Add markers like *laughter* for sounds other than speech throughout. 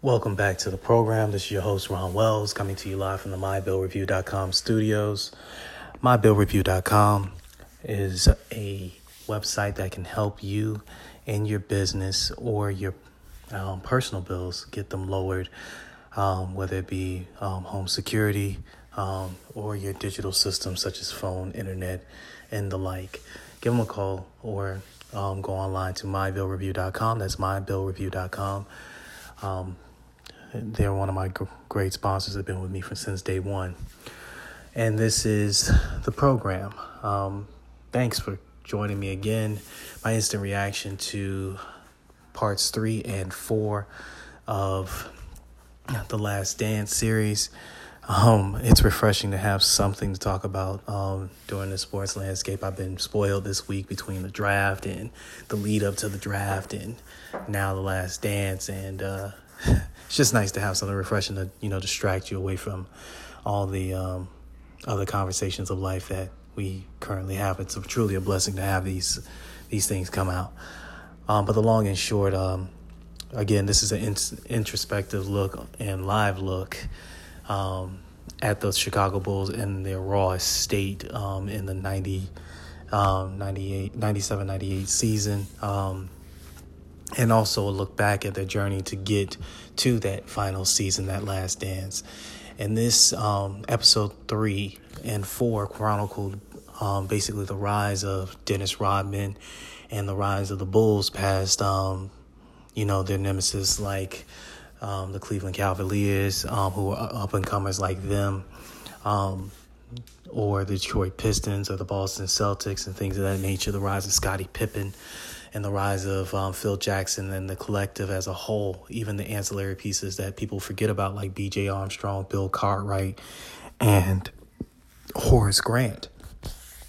Welcome back to the program. This is your host, Ron Wells, coming to you live from the MyBillReview.com studios. MyBillReview.com is a website that can help you in your business or your um, personal bills get them lowered, um, whether it be um, home security um, or your digital systems such as phone, internet, and the like. Give them a call or um, go online to MyBillReview.com. That's MyBillReview.com. They're one of my great sponsors. They've been with me for since day one. And this is the program. Um, thanks for joining me again. My instant reaction to parts three and four of the Last Dance series. Um, it's refreshing to have something to talk about um, during the sports landscape. I've been spoiled this week between the draft and the lead up to the draft, and now the Last Dance, and uh, *laughs* it's just nice to have something refreshing to you know distract you away from all the um, other conversations of life that we currently have. It's truly a blessing to have these these things come out. Um, but the long and short, um, again, this is an in- introspective look and live look um, at the Chicago Bulls in their raw state um, in the 90, um, 98, 97, 98 season. And also look back at their journey to get to that final season, that last dance. And this um, episode three and four chronicled um, basically the rise of Dennis Rodman and the rise of the Bulls past, um, you know, their nemesis like um, the Cleveland Cavaliers, um, who are up and comers like them, um, or the Detroit Pistons or the Boston Celtics and things of that nature. The rise of Scottie Pippen and the rise of um, Phil Jackson and the collective as a whole, even the ancillary pieces that people forget about, like B.J. Armstrong, Bill Cartwright, and Horace Grant.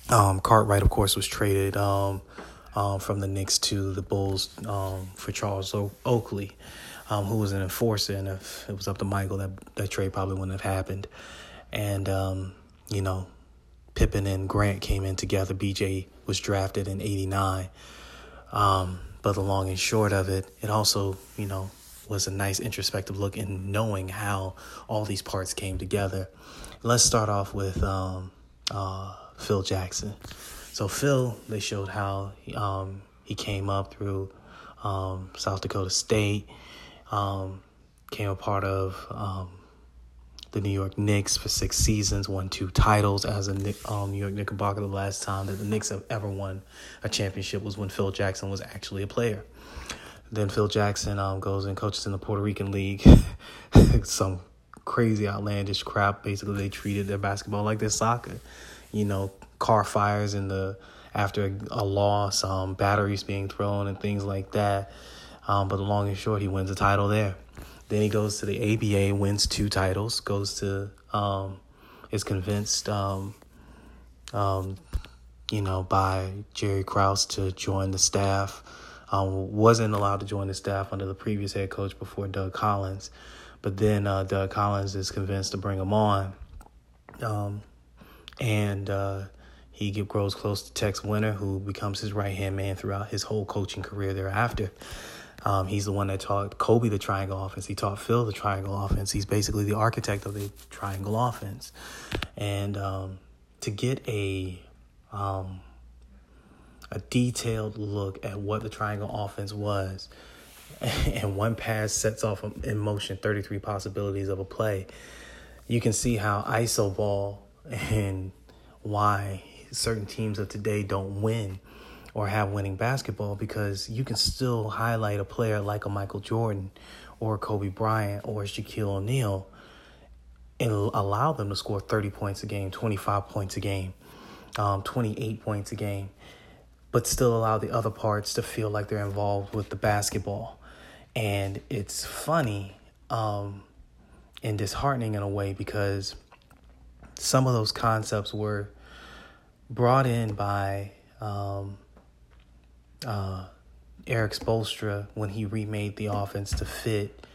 Um, Cartwright, of course, was traded um, um, from the Knicks to the Bulls um, for Charles o- Oakley, um, who was an enforcer. And if it was up to Michael, that that trade probably wouldn't have happened. And you know, Pippen and Grant came in together. BJ was drafted in '89. Um, but the long and short of it, it also, you know, was a nice introspective look in knowing how all these parts came together. Let's start off with um, uh, Phil Jackson. So Phil, they showed how um, he came up through um, South Dakota State, um, came a part of um, the New York Knicks for six seasons, won two titles as a um, New York Knickerbocker. The last time that the Knicks have ever won a championship was when Phil Jackson was actually a player. Then Phil Jackson um, goes and coaches in the Puerto Rican League. *laughs* Some crazy outlandish crap. Basically, they treated their basketball like their soccer. You know, car fires in the after a loss, um, batteries being thrown and things like that. Um, but the long and short, he wins a title there. Then he goes to the ABA, wins two titles, goes to, um, is convinced, um, um, you know, by Jerry Krause to join the staff. Um, wasn't allowed to join the staff under the previous head coach before Doug Collins, but then uh, Doug Collins is convinced to bring him on, um, and uh, he grows close to Tex Winter, who becomes his right hand man throughout his whole coaching career thereafter. Um, he's the one that taught Kobe the triangle offense. He taught Phil the triangle offense. He's basically the architect of the triangle offense. And um, to get a um, a detailed look at what the triangle offense was, *laughs* and one pass sets off in motion 33 possibilities of a play, you can see how ISO ball *laughs* and why certain teams of today don't win or have winning basketball because you can still highlight a player like a Michael Jordan or Kobe Bryant or Shaquille O'Neal and allow them to score 30 points a game, 25 points a game, um, 28 points a game, but still allow the other parts to feel like they're involved with the basketball. And it's funny um, and disheartening in a way because some of those concepts were brought in by um, uh, Erik Spoelstra when he remade the offense to fit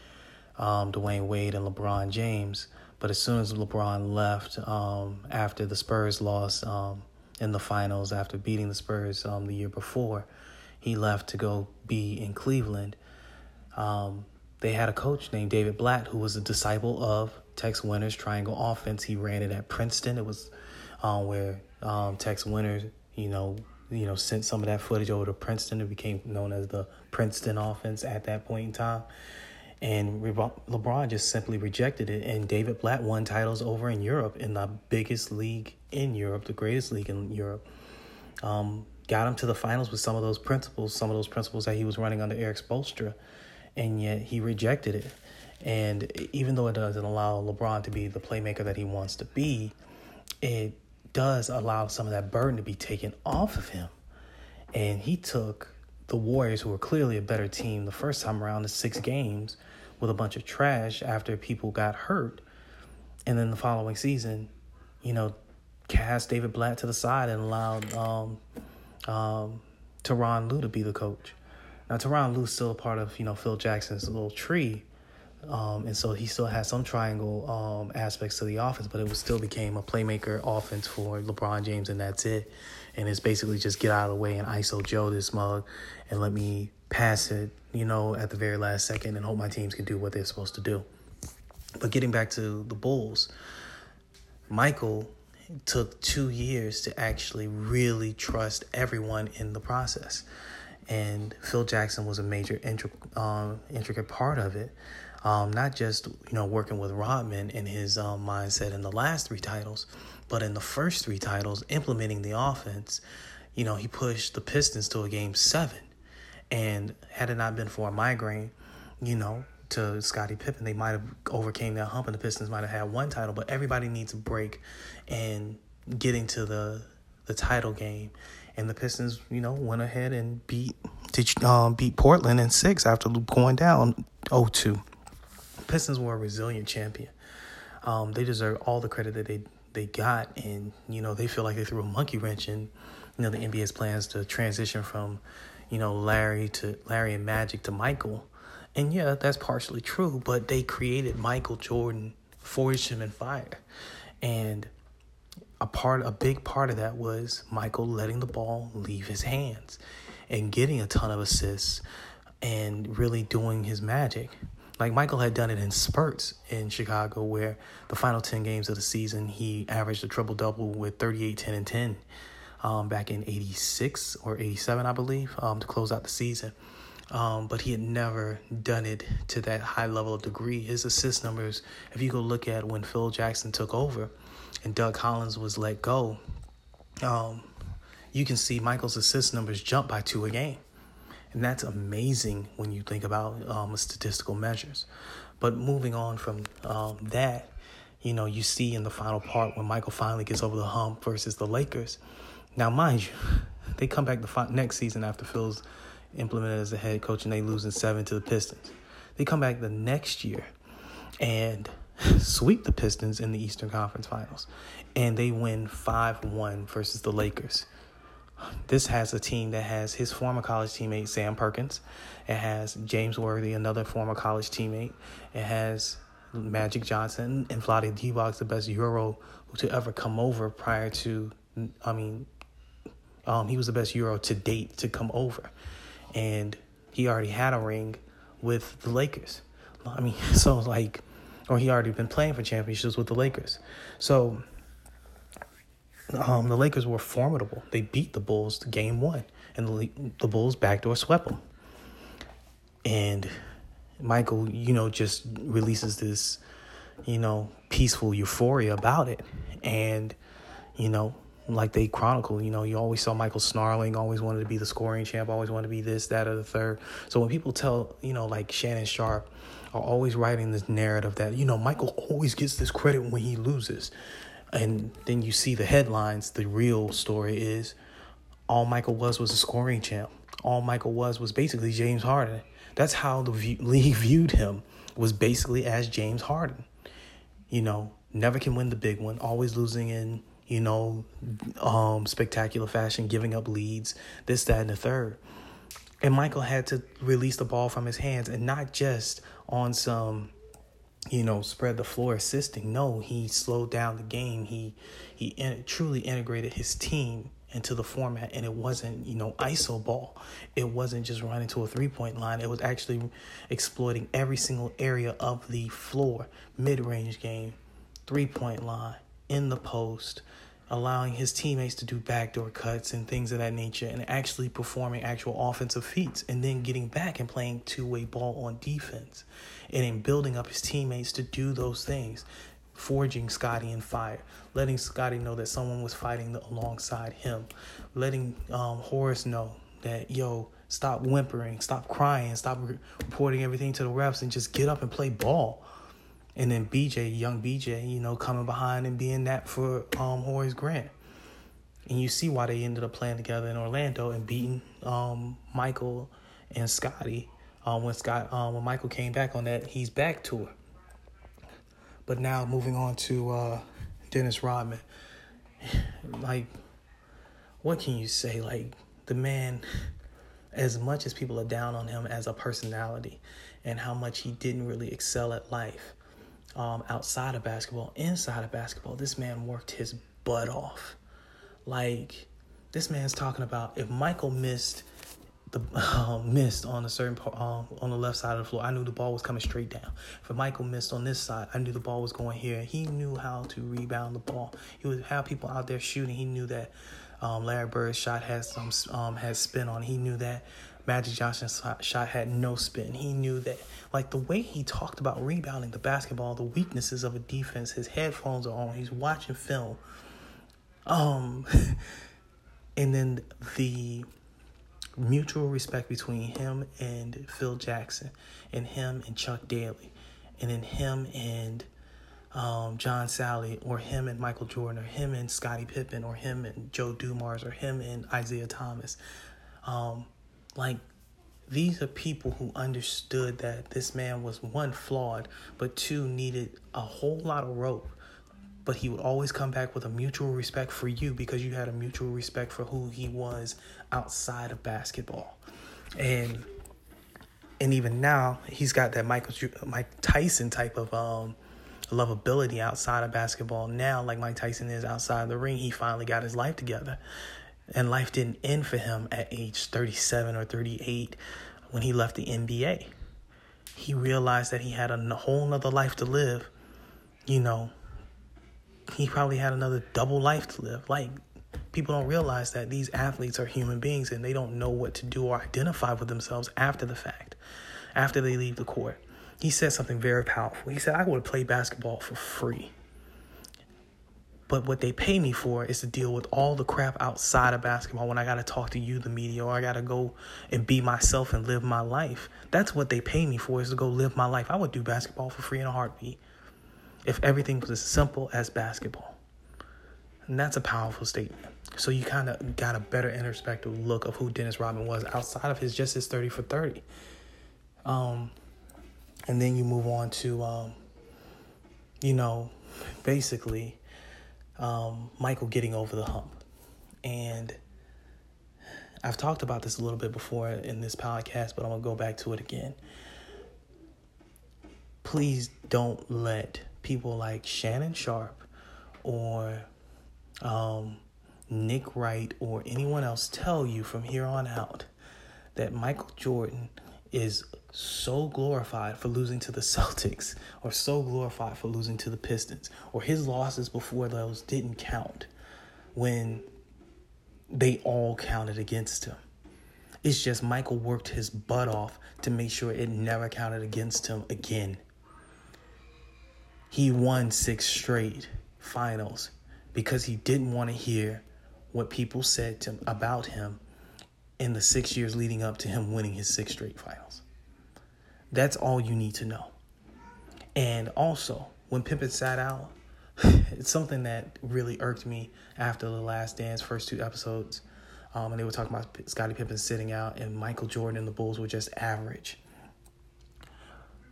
um, Dwyane Wade and LeBron James. But as soon as LeBron left um, after the Spurs lost um, in the finals, after beating the Spurs um, the year before, he left to go be in Cleveland. Um, they had a coach named David Blatt who was a disciple of Tex Winter's triangle offense. He ran it at Princeton. It was um, where um, Tex Winter, you know, you know, sent some of that footage over to Princeton. It became known as the Princeton offense at that point in time. And LeBron just simply rejected it. And David Blatt won titles over in Europe in the biggest league in Europe, the greatest league in Europe. Um, got him to the finals with some of those principles, some of those principles that he was running under Erik Spoelstra, and yet he rejected it. And even though it doesn't allow LeBron to be the playmaker that he wants to be, it does allow some of that burden to be taken off of him. And he took the Warriors, who were clearly a better team the first time around, to six games with a bunch of trash after people got hurt. And then the following season, you know, cast David Blatt to the side and allowed um, um, Tyronn Lue to be the coach. Now, Tyronn Lue's still a part of, you know, Phil Jackson's little tree, um, and so he still has some triangle um, aspects to the offense, but it was still became a playmaker offense for LeBron James, and that's it. And it's basically just get out of the way and ISO Joe this mug and let me pass it, you know, at the very last second and hope my teams can do what they're supposed to do. But getting back to the Bulls, Michael took two years to actually really trust everyone in the process. And Phil Jackson was a major um, intricate part of it. Um, not just you know working with Rodman in his um, mindset in the last three titles, but in the first three titles, implementing the offense. You know, he pushed the Pistons to a game seven, and had it not been for a migraine, you know, to Scottie Pippen, they might have overcame that hump, and the Pistons might have had one title. But everybody needs a break, and getting to the the title game, and the Pistons, you know, went ahead and beat um, beat Portland in six after going down 0-2. Pistons were a resilient champion. Um, they deserve all the credit that they they got, and you know they feel like they threw a monkey wrench in, you know, the NBA's plans to transition from, you know, Larry to Larry and Magic to Michael, and yeah, that's partially true. But they created Michael Jordan, forged him in fire, and a part, a big part of that was Michael letting the ball leave his hands, and getting a ton of assists, and really doing his magic. Like Michael had done it in spurts in Chicago, where the final 10 games of the season, he averaged a triple double with 38, 10, and 10 um, back in 86 or 87, I believe, um, to close out the season. Um, but he had never done it to that high level of degree. His assist numbers, if you go look at when Phil Jackson took over and Doug Collins was let go, um, you can see Michael's assist numbers jump by two a game. And that's amazing when you think about um, statistical measures. But moving on from um, that, you know, you see in the final part when Michael finally gets over the hump versus the Lakers. Now, mind you, *laughs* they come back the next season after Phil's implemented as the head coach and they lose in seven to the Pistons. They come back the next year and *laughs* sweep the Pistons in the Eastern Conference Finals. And they win 5 1 versus the Lakers. This has a team that has his former college teammate Sam Perkins. It has James Worthy, another former college teammate. It has Magic Johnson and Vlade Divac, the best Euro to ever come over prior to, I mean, um, he was the best Euro to date to come over. And he already had a ring with the Lakers. I mean, *laughs* so like, or he already been playing for championships with the Lakers. So um, the Lakers were formidable. They beat the Bulls to game one, and the, the Bulls backdoor swept them. And Michael, you know, just releases this, you know, peaceful euphoria about it. And, you know, like they chronicle, you know, you always saw Michael snarling, always wanted to be the scoring champ, always wanted to be this, that, or the third. So when people tell, you know, like Shannon Sharpe are always writing this narrative that, you know, Michael always gets this credit when he loses. And then you see the headlines. The real story is all Michael was was a scoring champ. All Michael was was basically James Harden. That's how the *laughs* league viewed him was basically as James Harden. You know, never can win the big one, always losing in, you know, um, spectacular fashion, giving up leads, this, that, and the third. And Michael had to release the ball from his hands and not just on some you know, spread the floor assisting. No, he slowed down the game. He he in, truly integrated his team into the format and it wasn't, you know, ISO ball. It wasn't just running to a three point line. It was actually exploiting every single area of the floor, mid range game, three point line, in the post, allowing his teammates to do backdoor cuts and things of that nature, and actually performing actual offensive feats, and then getting back and playing two way ball on defense, and in building up his teammates to do those things, forging Scottie in fire, letting Scottie know that someone was fighting alongside him, letting um, Horace know that yo. Stop whimpering, stop crying, stop re- reporting everything to the refs, and just get up and play ball and then BJ, young BJ, you know, coming behind and being that for um, Horace Grant. And you see why they ended up playing together in Orlando and beating um, Michael and Scottie. um, when Scott um, when Michael came back on that he's back tour. But now moving on to uh, Dennis Rodman, *sighs* like, what can you say? Like the man, as much as people are down on him as a personality, and how much he didn't really excel at life um, outside of basketball, inside of basketball, this man worked his butt off. Like this man's talking about if Michael missed the *laughs* um, missed on a certain part um, on the left side of the floor, I knew the ball was coming straight down. If Michael missed on this side, I knew the ball was going here. He knew how to rebound the ball. He would have people out there shooting. He knew that um, Larry Bird's shot has some um, spin on. It. He knew that Magic Johnson's shot had no spin. He knew that, like the way he talked about rebounding the basketball, the weaknesses of a defense. His headphones are on. He's watching film. Um, *laughs* and then the mutual respect between him and Phil Jackson, and him and Chuck Daly, and then him and um, John Salley or him and Michael Jordan, or him and Scottie Pippen, or him and Joe Dumars, or him and Isiah Thomas. Um, like, these are people who understood that this man was one, flawed, but two, needed a whole lot of rope. But he would always come back with a mutual respect for you because you had a mutual respect for who he was outside of basketball. And and even now, he's got that Michael Mike Tyson type of um, lovability outside of basketball. Now, like Mike Tyson is outside the ring, he finally got his life together. And life didn't end for him at age 37 or 38 when he left the NBA. He realized that he had a whole nother life to live. You know, he probably had another double life to live. Like, people don't realize that these athletes are human beings and they don't know what to do or identify with themselves after the fact, after they leave the court. He said something very powerful. He said, I would play basketball for free. But what they pay me for is to deal with all the crap outside of basketball when I got to talk to you, the media, or I got to go and be myself and live my life. That's what they pay me for is to go live my life. I would do basketball for free in a heartbeat if everything was as simple as basketball. And that's a powerful statement. So you kind of got a better introspective look of who Dennis Rodman was outside of his just his 30 for 30. Um, and then you move on to, um, you know, basically um, Michael getting over the hump. And I've talked about this a little bit before in this podcast, but I'm going to go back to it again. Please don't let people like Shannon Sharpe or um, Nick Wright or anyone else tell you from here on out that Michael Jordan is so glorified for losing to the *laughs* Celtics or so glorified for losing to the Pistons or his losses before those didn't count when they all counted against him. It's just Michael worked his butt off to make sure it never counted against him again. He won six straight finals because he didn't want to hear what people said to, about him in the six years leading up to him winning his six straight finals. That's all you need to know. And also, when Pippen sat out, *sighs* it's something that really irked me after the Last Dance first two episodes. Um, and they were talking about Scottie Pippen sitting out, and Michael Jordan and the Bulls were just average.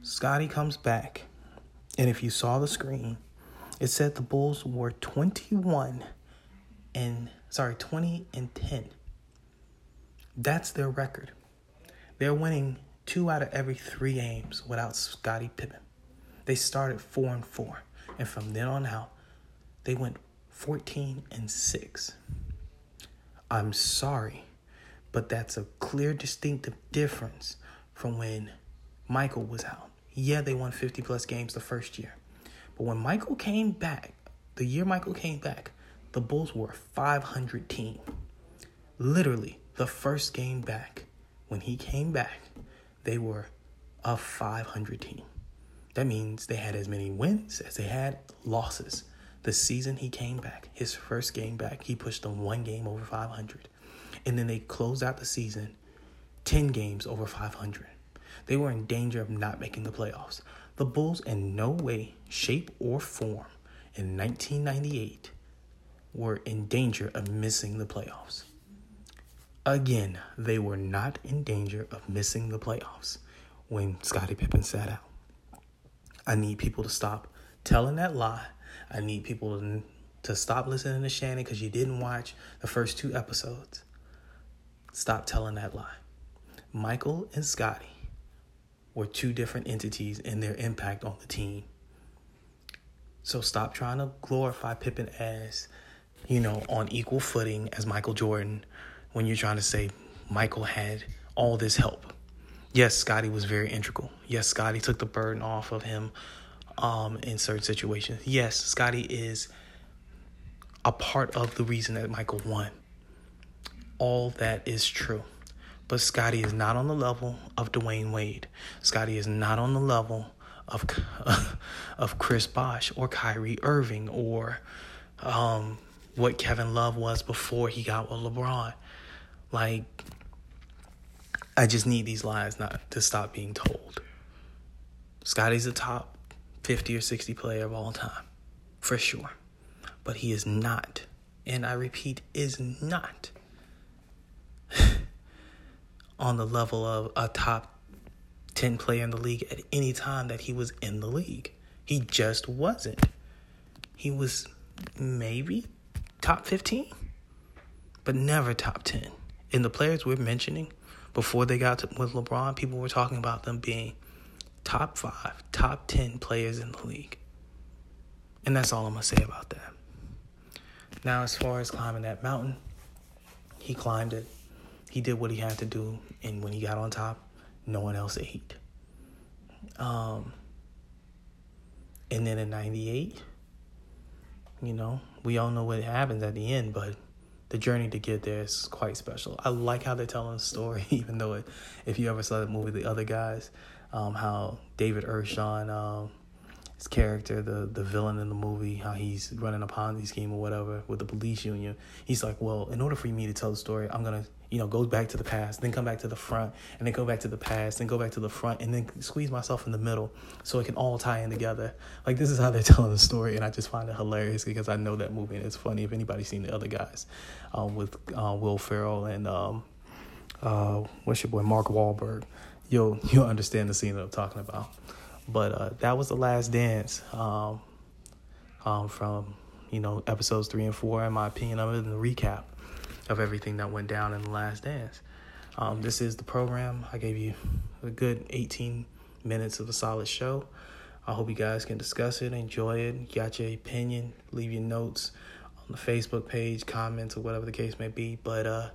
Scottie comes back, and if you saw the screen, it said the Bulls were 21 and sorry, 20 and 10. That's their record. They're winning two out of every three games without Scottie Pippen. They started four and four, and from then on out, they went 14 and six. I'm sorry, but that's a clear, distinctive difference from when Michael was out. Yeah, they won 50 plus games the first year. But when Michael came back, the year Michael came back, the Bulls were a 500 team. Literally, the first game back, when he came back, they were a 500 team. That means they had as many wins as they had losses. The season he came back, his first game back, he pushed them one game over 500. And then they closed out the season 10 games over 500. They were in danger of not making the playoffs. The Bulls, in no way, shape, or form, in 1998, were in danger of missing the playoffs. Again, they were not in danger of missing the playoffs when Scottie Pippen sat out. I need people to stop telling that lie. I need people to, to stop listening to Shannon because you didn't watch the first two episodes. Stop telling that lie. Michael and Scottie were two different entities in their impact on the team. So stop trying to glorify Pippen as, you know, on equal footing as Michael Jordan when you're trying to say Michael had all this help. Yes, Scottie was very integral. Yes, Scottie took the burden off of him um, in certain situations. Yes, Scottie is a part of the reason that Michael won. All that is true. But Scottie is not on the level of Dwyane Wade. Scottie is not on the level of *laughs* of Chris Bosh or Kyrie Irving or um, what Kevin Love was before he got with LeBron. Like, I just need these lies not to stop being told. Scottie's a top 50 or 60 player of all time, for sure. But he is not, and I repeat, is not *laughs* on the level of a top 10 player in the league at any time that he was in the league. He just wasn't. He was maybe top 15, but never top 10. And the players we're mentioning before they got to, with LeBron, people were talking about them being top five, top 10 players in the league. And that's all I'm going to say about that. Now, as far as climbing that mountain, he climbed it he did what he had to do, and when he got on top, no one else ate. Um, and then in '98, you know, we all know what happens at the end, but the journey to get there is quite special. I like how they're telling the story, *laughs* even though it, if you ever saw the movie The Other Guys, um, how David Ershon, um, his character, the the villain in the movie, how he's running a Ponzi scheme or whatever with the police union. He's like, well, in order for me to tell the story, I'm gonna you know, go back to the past, then come back to the front, and then go back to the past, then go back to the front, and then squeeze myself in the middle so it can all tie in together. Like this is how they're *laughs* telling the story, and I just find it hilarious because I know that movie and it's funny. If anybody's seen the other guys, um, with uh, Will Ferrell and um, uh, what's your boy Mark Wahlberg, you'll you'll understand the scene that I'm talking about. But uh, that was the last dance um, um, from you know episodes three and four, in my opinion it, and the recap of everything that went down in the last dance. Um, this is the program. I gave you a good 18 minutes of a solid show. I hope you guys can discuss it, enjoy it, got your opinion, leave your notes on the Facebook page, comments, or whatever the case may be. But uh,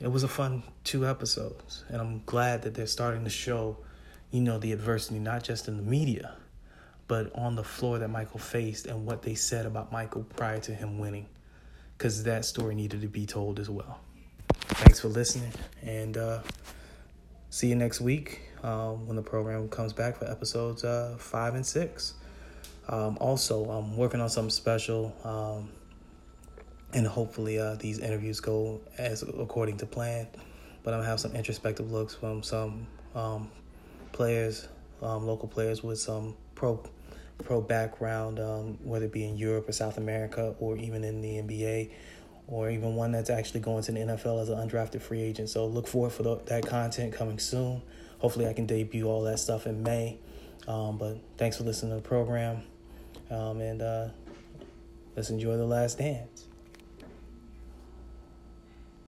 it was a fun two episodes, and I'm glad that they're starting to show, you know, the adversity not just in the media, but on the floor that Michael faced and what they said about Michael prior to him winning because that story needed to be told as well. Thanks for listening, and uh, see you next week um, when the program comes back for episodes uh, five and six. Um, also, I'm working on something special, um, and hopefully uh, these interviews go as according to plan. But I'm gonna have some introspective looks from some um, players, um, local players with some pro pro background, um, whether it be in Europe or South America or even in the NBA or even one that's actually going to the NFL as an undrafted free agent. So look forward for the, that content coming soon. Hopefully, I can debut all that stuff in May. Um, but thanks for listening to the program, um, and uh, let's enjoy the last dance.